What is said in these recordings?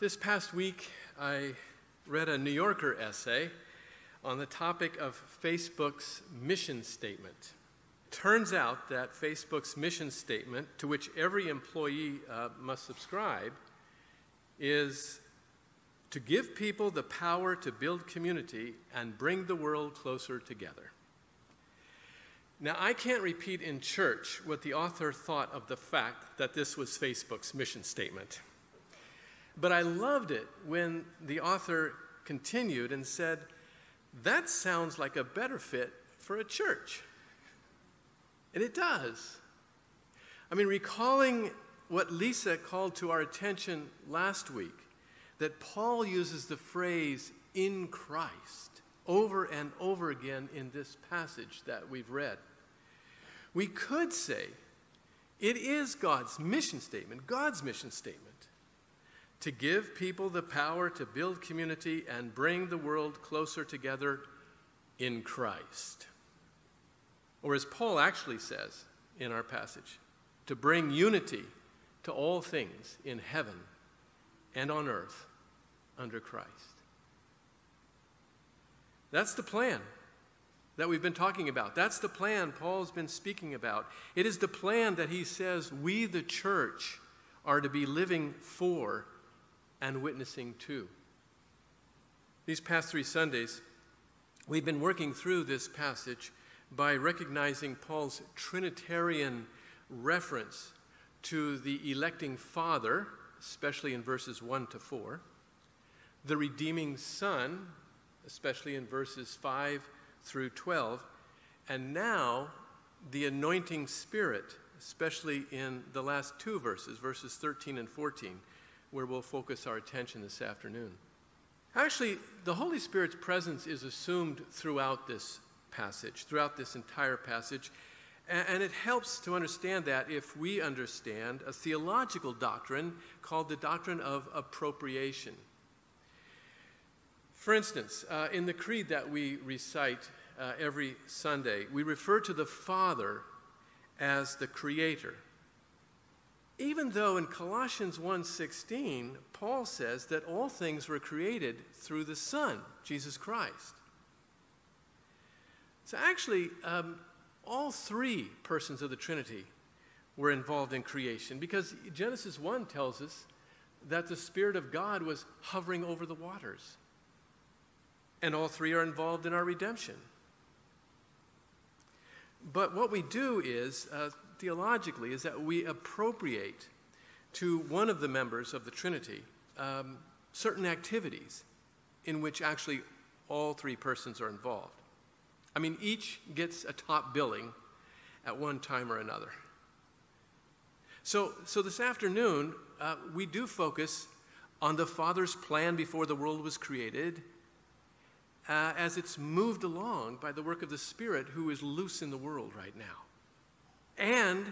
This past week, I read a New Yorker essay on the topic of Facebook's mission statement. Turns out that Facebook's mission statement, to which every employee uh, must subscribe, is to give people the power to build community and bring the world closer together. Now, I can't repeat in church what the author thought of the fact that this was Facebook's mission statement. But I loved it when the author continued and said, That sounds like a better fit for a church. And it does. I mean, recalling what Lisa called to our attention last week, that Paul uses the phrase in Christ over and over again in this passage that we've read. We could say it is God's mission statement, God's mission statement to give people the power to build community and bring the world closer together in Christ. Or as Paul actually says in our passage, to bring unity to all things in heaven and on earth under Christ. That's the plan that we've been talking about. That's the plan Paul's been speaking about. It is the plan that he says we, the church, are to be living for and witnessing to. These past three Sundays, we've been working through this passage by recognizing Paul's Trinitarian reference to the electing Father, especially in verses 1 to 4, the redeeming Son, especially in verses 5 through 12, and now the anointing Spirit, especially in the last two verses, verses 13 and 14 where we'll focus our attention this afternoon. Actually, the Holy Spirit's presence is assumed throughout this passage, throughout this entire passage, and it helps to understand that if we understand a theological doctrine called the doctrine of appropriation. For instance, uh, in the creed that we recite uh, every Sunday, we refer to the Father as the Creator even though in Colossians 1:16 Paul says that all things were created through the Son, Jesus Christ. So actually, um, all three persons of the Trinity were involved in creation because Genesis 1 tells us that the Spirit of God was hovering over the waters. And all three are involved in our redemption. But what we do is, uh, theologically is that we appropriate to one of the members of the Trinity um, certain activities in which actually all three persons are involved. I mean, each gets a top billing at one time or another. So, so this afternoon, uh, we do focus on the Father's plan before the world was created uh, as it's moved along by the work of the Spirit who is loose in the world right now and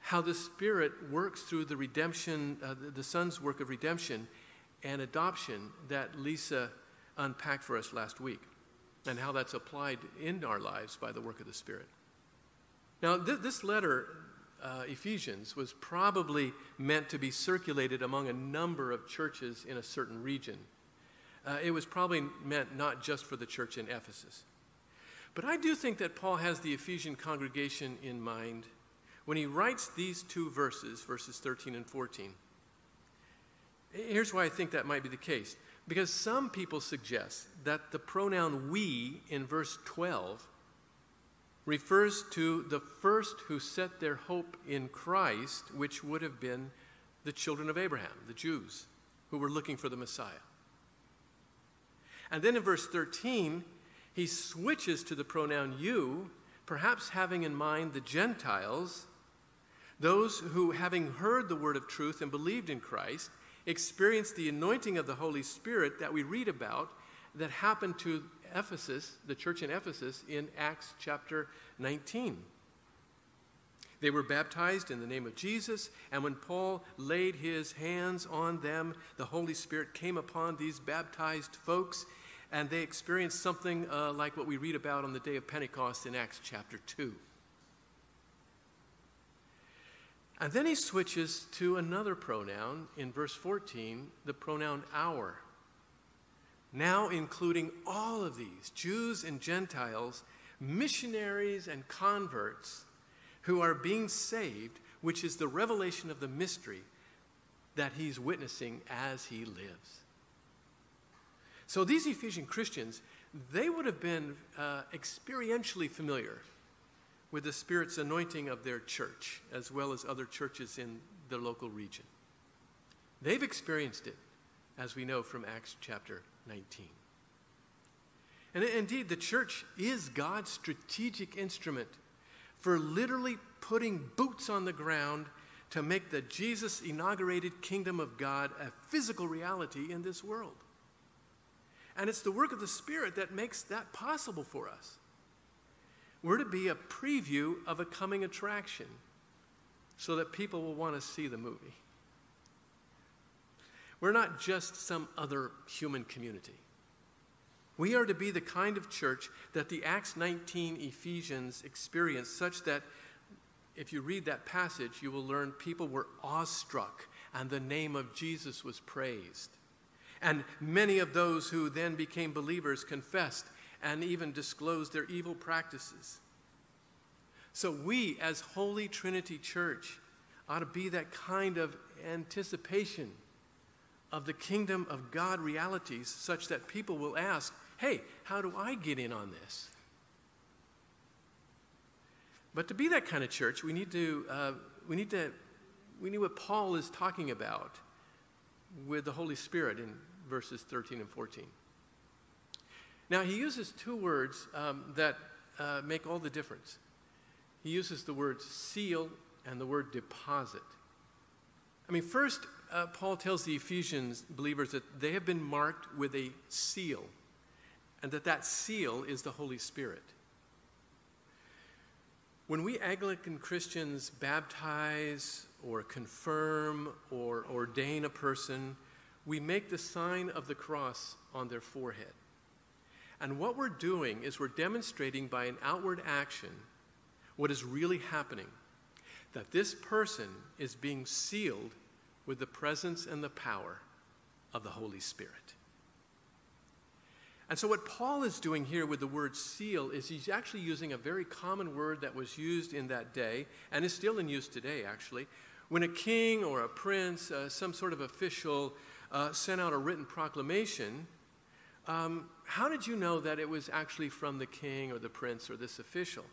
how the Spirit works through the redemption, uh, the, the Son's work of redemption and adoption that Lisa unpacked for us last week, and how that's applied in our lives by the work of the Spirit. Now, th- this letter, uh, Ephesians, was probably meant to be circulated among a number of churches in a certain region. Uh, it was probably meant not just for the church in Ephesus. But I do think that Paul has the Ephesian congregation in mind when he writes these two verses, verses 13 and 14. Here's why I think that might be the case. Because some people suggest that the pronoun we in verse 12 refers to the first who set their hope in Christ, which would have been the children of Abraham, the Jews, who were looking for the Messiah. And then in verse 13, he switches to the pronoun you, perhaps having in mind the Gentiles those who, having heard the word of truth and believed in Christ, experienced the anointing of the Holy Spirit that we read about that happened to Ephesus, the church in Ephesus, in Acts chapter 19. They were baptized in the name of Jesus, and when Paul laid his hands on them, the Holy Spirit came upon these baptized folks, and they experienced something uh, like what we read about on the day of Pentecost in Acts chapter 2. And then he switches to another pronoun in verse 14, the pronoun our. Now, including all of these Jews and Gentiles, missionaries and converts who are being saved, which is the revelation of the mystery that he's witnessing as he lives. So, these Ephesian Christians, they would have been uh, experientially familiar with the Spirit's anointing of their church, as well as other churches in the local region. They've experienced it, as we know from Acts chapter 19. And indeed, the church is God's strategic instrument for literally putting boots on the ground to make the Jesus inaugurated kingdom of God a physical reality in this world. And it's the work of the Spirit that makes that possible for us. We're to be a preview of a coming attraction so that people will want to see the movie. We're not just some other human community. We are to be the kind of church that the Acts 19 Ephesians experienced, such that if you read that passage, you will learn people were awestruck and the name of Jesus was praised. And many of those who then became believers confessed and even disclose their evil practices. So, we as Holy Trinity Church ought to be that kind of anticipation of the kingdom of God realities, such that people will ask, Hey, how do I get in on this? But to be that kind of church, we need to, uh, we need to, we need what Paul is talking about with the Holy Spirit in verses 13 and 14. Now, he uses two words um, that uh, make all the difference. He uses the word seal and the word deposit. I mean, first, uh, Paul tells the Ephesians believers that they have been marked with a seal, and that that seal is the Holy Spirit. When we Anglican Christians baptize or confirm or ordain a person, we make the sign of the cross on their forehead. And what we're doing is we're demonstrating by an outward action what is really happening that this person is being sealed with the presence and the power of the Holy Spirit. And so, what Paul is doing here with the word seal is he's actually using a very common word that was used in that day and is still in use today, actually. When a king or a prince, uh, some sort of official, uh, sent out a written proclamation, um, how did you know that it was actually from the king or the prince or this official?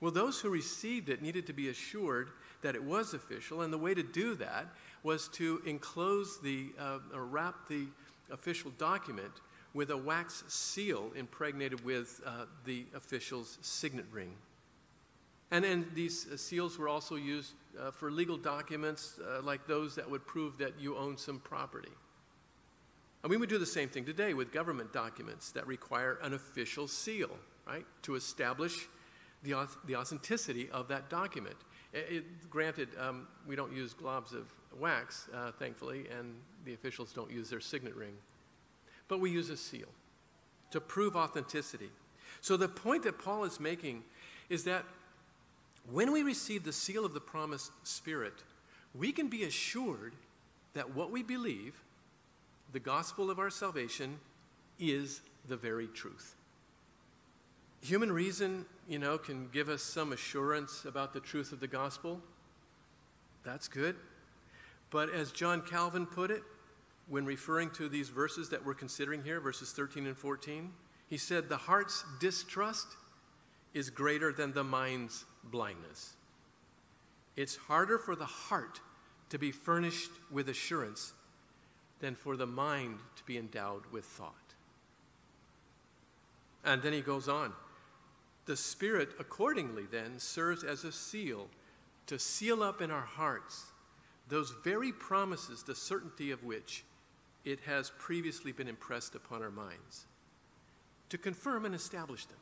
Well, those who received it needed to be assured that it was official, and the way to do that was to enclose the, uh, or wrap the official document with a wax seal impregnated with uh, the official's signet ring. And, then these uh, seals were also used uh, for legal documents uh, like those that would prove that you own some property. And we would do the same thing today with government documents that require an official seal, right, to establish the, the authenticity of that document. It, it, granted, um, we don't use globs of wax, uh, thankfully, and the officials don't use their signet ring. But we use a seal to prove authenticity. So the point that Paul is making is that when we receive the seal of the promised Spirit, we can be assured that what we believe the gospel of our salvation is the very truth. Human reason, you know, can give us some assurance about the truth of the gospel. That's good. But as John Calvin put it, when referring to these verses that we're considering here, verses 13 and 14, he said, The heart's distrust is greater than the mind's blindness. It's harder for the heart to be furnished with assurance than for the mind to be endowed with thought. And then he goes on. The Spirit, accordingly, then, serves as a seal to seal up in our hearts those very promises, the certainty of which it has previously been impressed upon our minds, to confirm and establish them.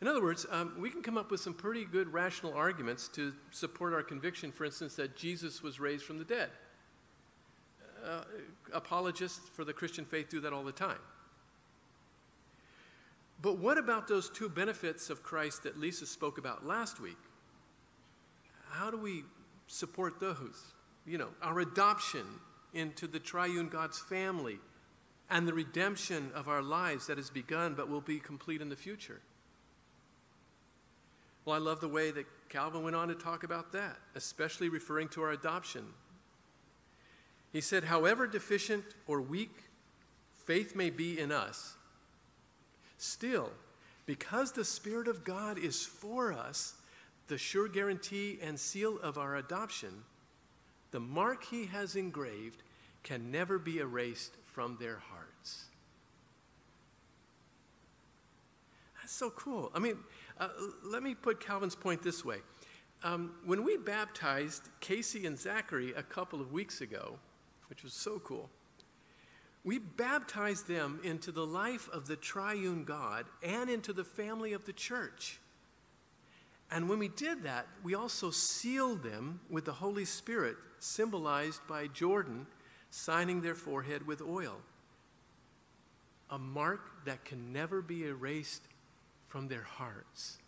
In other words, um, we can come up with some pretty good rational arguments to support our conviction, for instance, that Jesus was raised from the dead uh, apologists for the Christian faith do that all the time. But what about those two benefits of Christ that Lisa spoke about last week? how do we support those? You know, our adoption into the triune God's family and the redemption of our lives that has begun but will be complete in the future. Well, I love the way that Calvin went on to talk about that, especially referring to our adoption. He said, however deficient or weak faith may be in us, still, because the Spirit of God is for us, the sure guarantee and seal of our adoption, the mark he has engraved can never be erased from their hearts. That's so cool. I mean, uh, let me put Calvin's point this way. Um, when we baptized Casey and Zachary a couple of weeks ago, which was so cool, we baptized them into the life of the triune God and into the family of the church. And when we did that, we also sealed them with the Holy Spirit, symbolized by Jordan signing their forehead with oil. A mark that can never be erased from their hearts.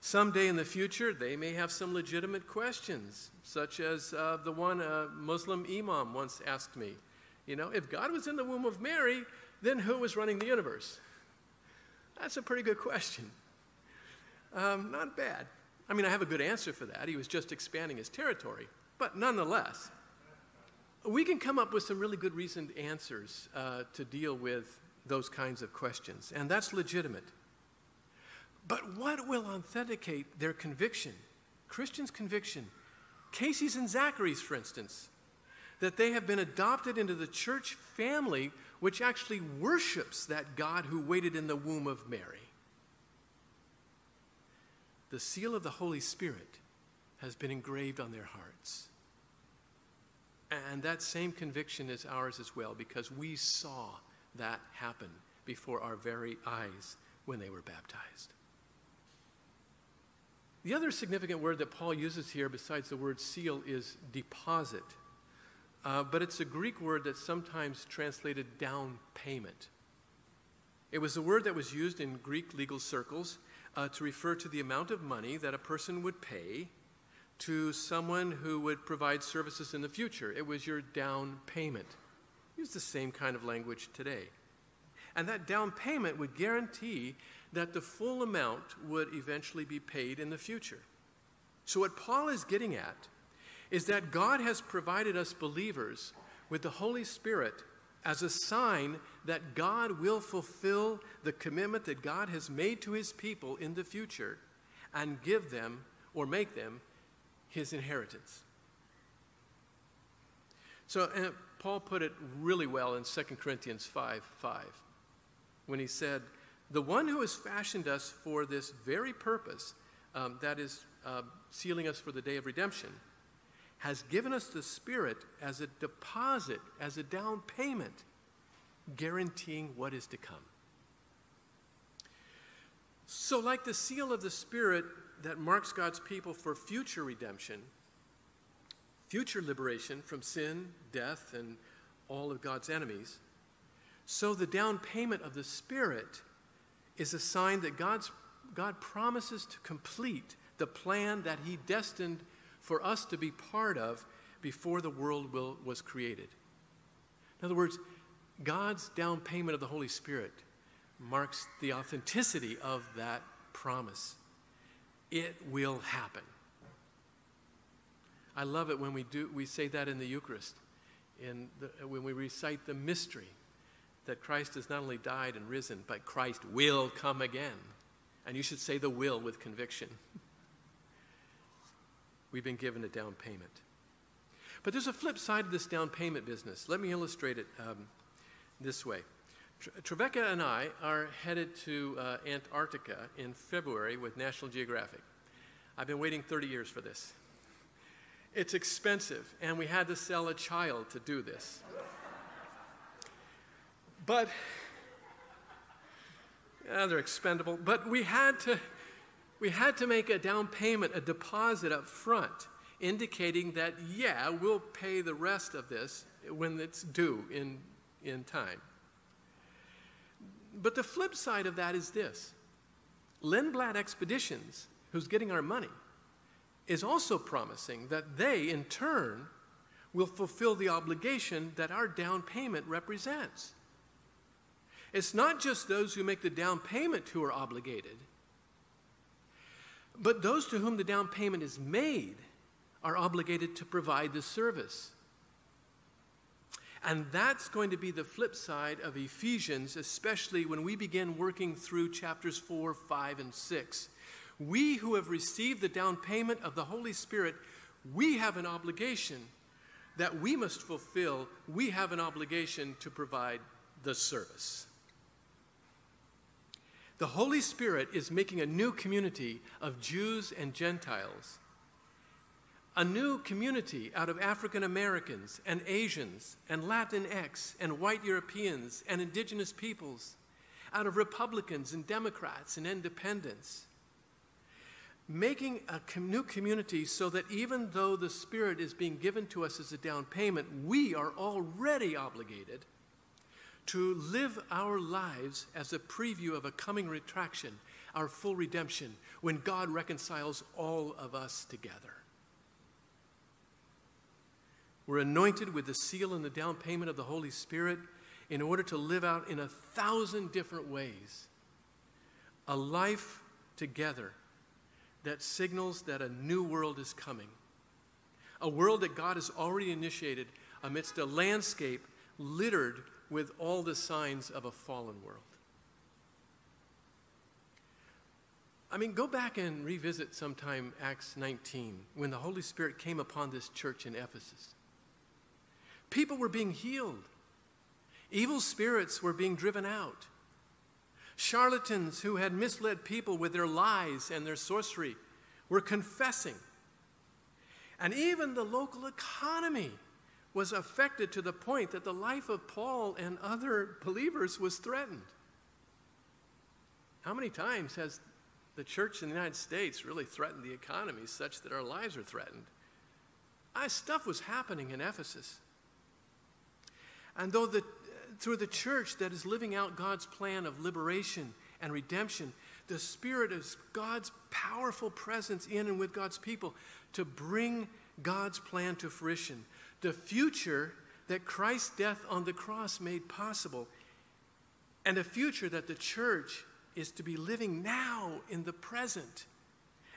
Someday in the future, they may have some legitimate questions, such as uh, the one a Muslim imam once asked me. You know, if God was in the womb of Mary, then who was running the universe? That's a pretty good question. Um, not bad. I mean, I have a good answer for that. He was just expanding his territory. But nonetheless, we can come up with some really good reasoned answers uh, to deal with those kinds of questions, and that's legitimate. But what will authenticate their conviction? Christians' conviction, Casey's and Zachary's, for instance, that they have been adopted into the church family, which actually worships that God who waited in the womb of Mary. The seal of the Holy Spirit has been engraved on their hearts. And that same conviction is ours as well because we saw that happen before our very eyes when they were baptized. The other significant word that Paul uses here, besides the word seal, is deposit. Uh, but it's a Greek word that's sometimes translated down payment. It was a word that was used in Greek legal circles uh, to refer to the amount of money that a person would pay to someone who would provide services in the future. It was your down payment. Use the same kind of language today. And that down payment would guarantee that the full amount would eventually be paid in the future. So, what Paul is getting at is that God has provided us believers with the Holy Spirit as a sign that God will fulfill the commitment that God has made to his people in the future and give them or make them his inheritance. So, Paul put it really well in 2 Corinthians 5 5 when he said, the one who has fashioned us for this very purpose, um, that is, uh, sealing us for the day of redemption, has given us the Spirit as a deposit, as a down payment, guaranteeing what is to come. So, like the seal of the Spirit that marks God's people for future redemption, future liberation from sin, death, and all of God's enemies, so the down payment of the Spirit is a sign that God's, God promises to complete the plan that He destined for us to be part of before the world will, was created. In other words, God's down payment of the Holy Spirit marks the authenticity of that promise. It will happen. I love it when we do we say that in the Eucharist, in the, when we recite the mystery that Christ has not only died and risen, but Christ will come again. And you should say the will with conviction. We've been given a down payment. But there's a flip side of this down payment business. Let me illustrate it um, this way. Trevecca and I are headed to uh, Antarctica in February with National Geographic. I've been waiting 30 years for this. It's expensive, and we had to sell a child to do this. But yeah, they're expendable. But we had to we had to make a down payment, a deposit up front, indicating that yeah, we'll pay the rest of this when it's due in in time. But the flip side of that is this. Lindblad Expeditions who's getting our money, is also promising that they, in turn, will fulfill the obligation that our down payment represents. It's not just those who make the down payment who are obligated, but those to whom the down payment is made are obligated to provide the service. And that's going to be the flip side of Ephesians, especially when we begin working through chapters 4, 5, and 6. We who have received the down payment of the Holy Spirit, we have an obligation that we must fulfill. We have an obligation to provide the service. The Holy Spirit is making a new community of Jews and Gentiles a new community out of African Americans and Asians and Latinx and white Europeans and indigenous peoples, out of Republicans and Democrats and independents. Making a new community so that even though the Spirit is being given to us as a down payment, we are already obligated to live our lives as a preview of a coming retraction, our full redemption, when God reconciles all of us together. We're anointed with the seal and the down payment of the Holy Spirit in order to live out in a thousand different ways a life together that signals that a new world is coming. A world that God has already initiated amidst a landscape littered with all the signs of a fallen world. I mean, go back and revisit sometime Acts 19 when the Holy Spirit came upon this church in Ephesus. People were being healed, evil spirits were being driven out. Charlatans who had misled people with their lies and their sorcery were confessing. And even the local economy was affected to the point that the life of Paul and other believers was threatened. How many times has the church in the United States really threatened the economy such that our lives are threatened? I, stuff was happening in Ephesus. And though the, through the church that is living out God's plan of liberation and redemption, the Spirit is God's powerful presence in and with God's people to bring God's plan to fruition. The future that Christ's death on the cross made possible, and a future that the church is to be living now in the present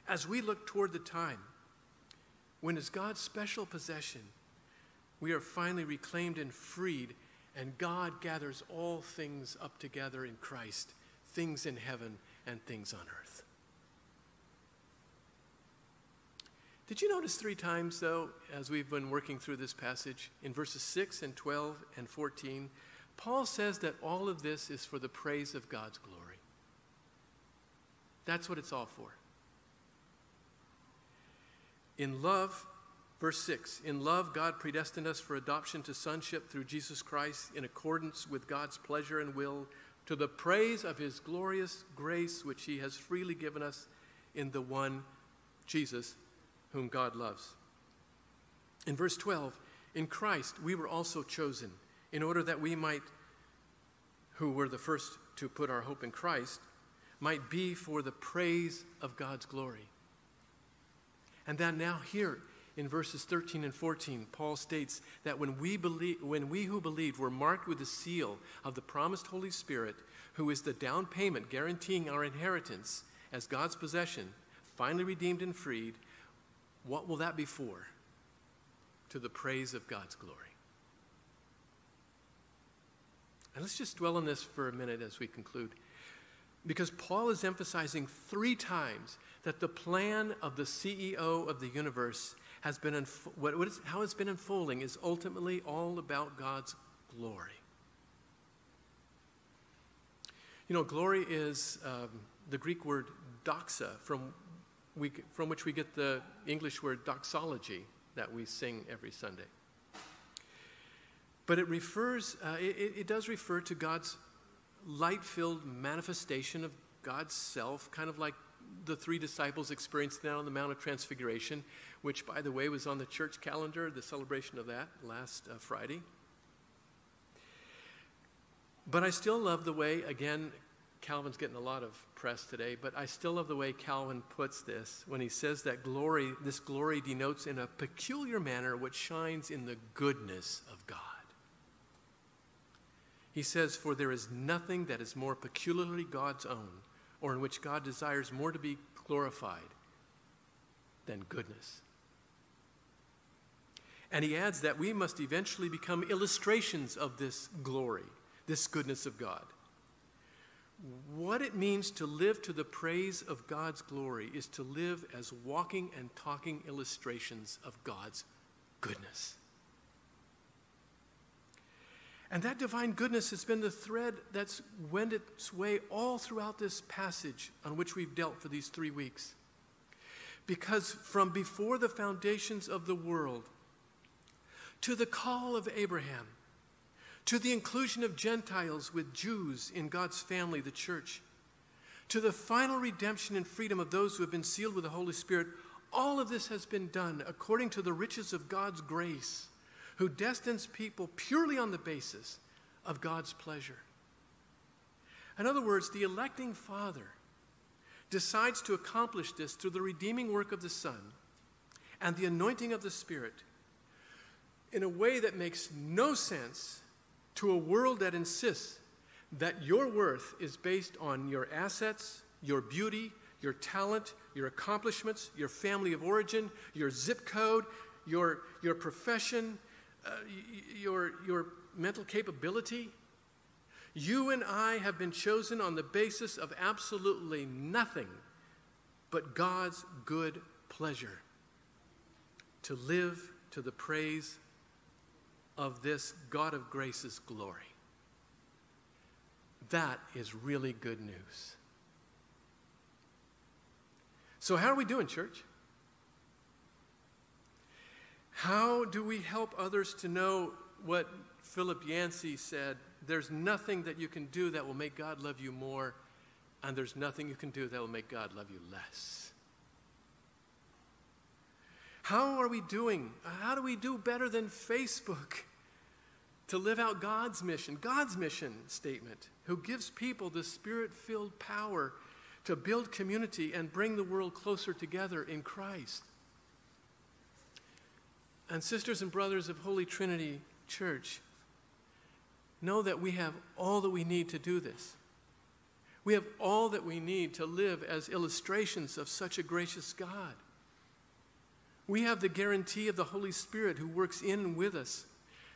as we look toward the time when, as God's special possession, we are finally reclaimed and freed, and God gathers all things up together in Christ, things in heaven and things on earth. Did you notice three times, though, as we've been working through this passage, in verses 6 and 12 and 14, Paul says that all of this is for the praise of God's glory. That's what it's all for. In love, Verse 6 In love, God predestined us for adoption to sonship through Jesus Christ in accordance with God's pleasure and will, to the praise of his glorious grace, which he has freely given us in the one, Jesus, whom God loves. In verse 12, in Christ we were also chosen, in order that we might, who were the first to put our hope in Christ, might be for the praise of God's glory. And then now here, in verses 13 and 14, Paul states that when we, believe, when we who believed were marked with the seal of the promised Holy Spirit, who is the down payment guaranteeing our inheritance as God's possession, finally redeemed and freed, what will that be for? To the praise of God's glory. And let's just dwell on this for a minute as we conclude. Because Paul is emphasizing three times that the plan of the CEO of the universe has been, unfo- what, what is, how it's been unfolding is ultimately all about God's glory. You know, glory is um, the Greek word doxa, from, we, from which we get the English word doxology that we sing every Sunday. But it refers, uh, it, it does refer to God's light filled manifestation of God's self, kind of like the three disciples experienced that on the Mount of Transfiguration, which, by the way, was on the church calendar, the celebration of that last uh, Friday. But I still love the way, again, Calvin's getting a lot of press today, but I still love the way Calvin puts this when he says that glory, this glory denotes in a peculiar manner what shines in the goodness of God. He says, For there is nothing that is more peculiarly God's own, or in which God desires more to be glorified than goodness. And he adds that we must eventually become illustrations of this glory, this goodness of God. What it means to live to the praise of God's glory is to live as walking and talking illustrations of God's goodness. And that divine goodness has been the thread that's went its way all throughout this passage on which we've dealt for these three weeks. Because from before the foundations of the world to the call of Abraham, to the inclusion of Gentiles with Jews in God's family, the church, to the final redemption and freedom of those who have been sealed with the Holy Spirit, all of this has been done according to the riches of God's grace, who destines people purely on the basis of God's pleasure. In other words, the electing Father decides to accomplish this through the redeeming work of the Son and the anointing of the Spirit in a way that makes no sense to a world that insists that your worth is based on your assets, your beauty, your talent, your accomplishments, your family of origin, your zip code, your, your profession, uh, your, your mental capability. You and I have been chosen on the basis of absolutely nothing but God's good pleasure to live to the praise of this God of grace's glory. That is really good news. So, how are we doing, church? How do we help others to know what Philip Yancey said? There's nothing that you can do that will make God love you more, and there's nothing you can do that will make God love you less. How are we doing? How do we do better than Facebook to live out God's mission, God's mission statement, who gives people the spirit filled power to build community and bring the world closer together in Christ? And, sisters and brothers of Holy Trinity Church, know that we have all that we need to do this. We have all that we need to live as illustrations of such a gracious God. We have the guarantee of the Holy Spirit who works in with us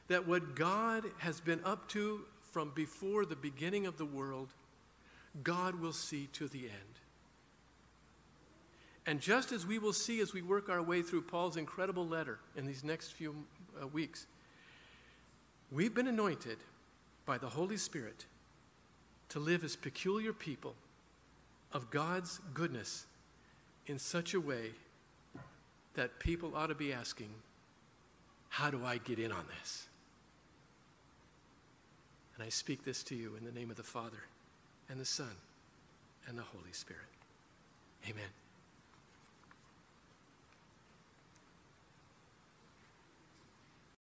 that what God has been up to from before the beginning of the world, God will see to the end. And just as we will see as we work our way through Paul's incredible letter in these next few uh, weeks, we've been anointed by the Holy Spirit to live as peculiar people of God's goodness in such a way that people ought to be asking, How do I get in on this? And I speak this to you in the name of the Father and the Son and the Holy Spirit. Amen.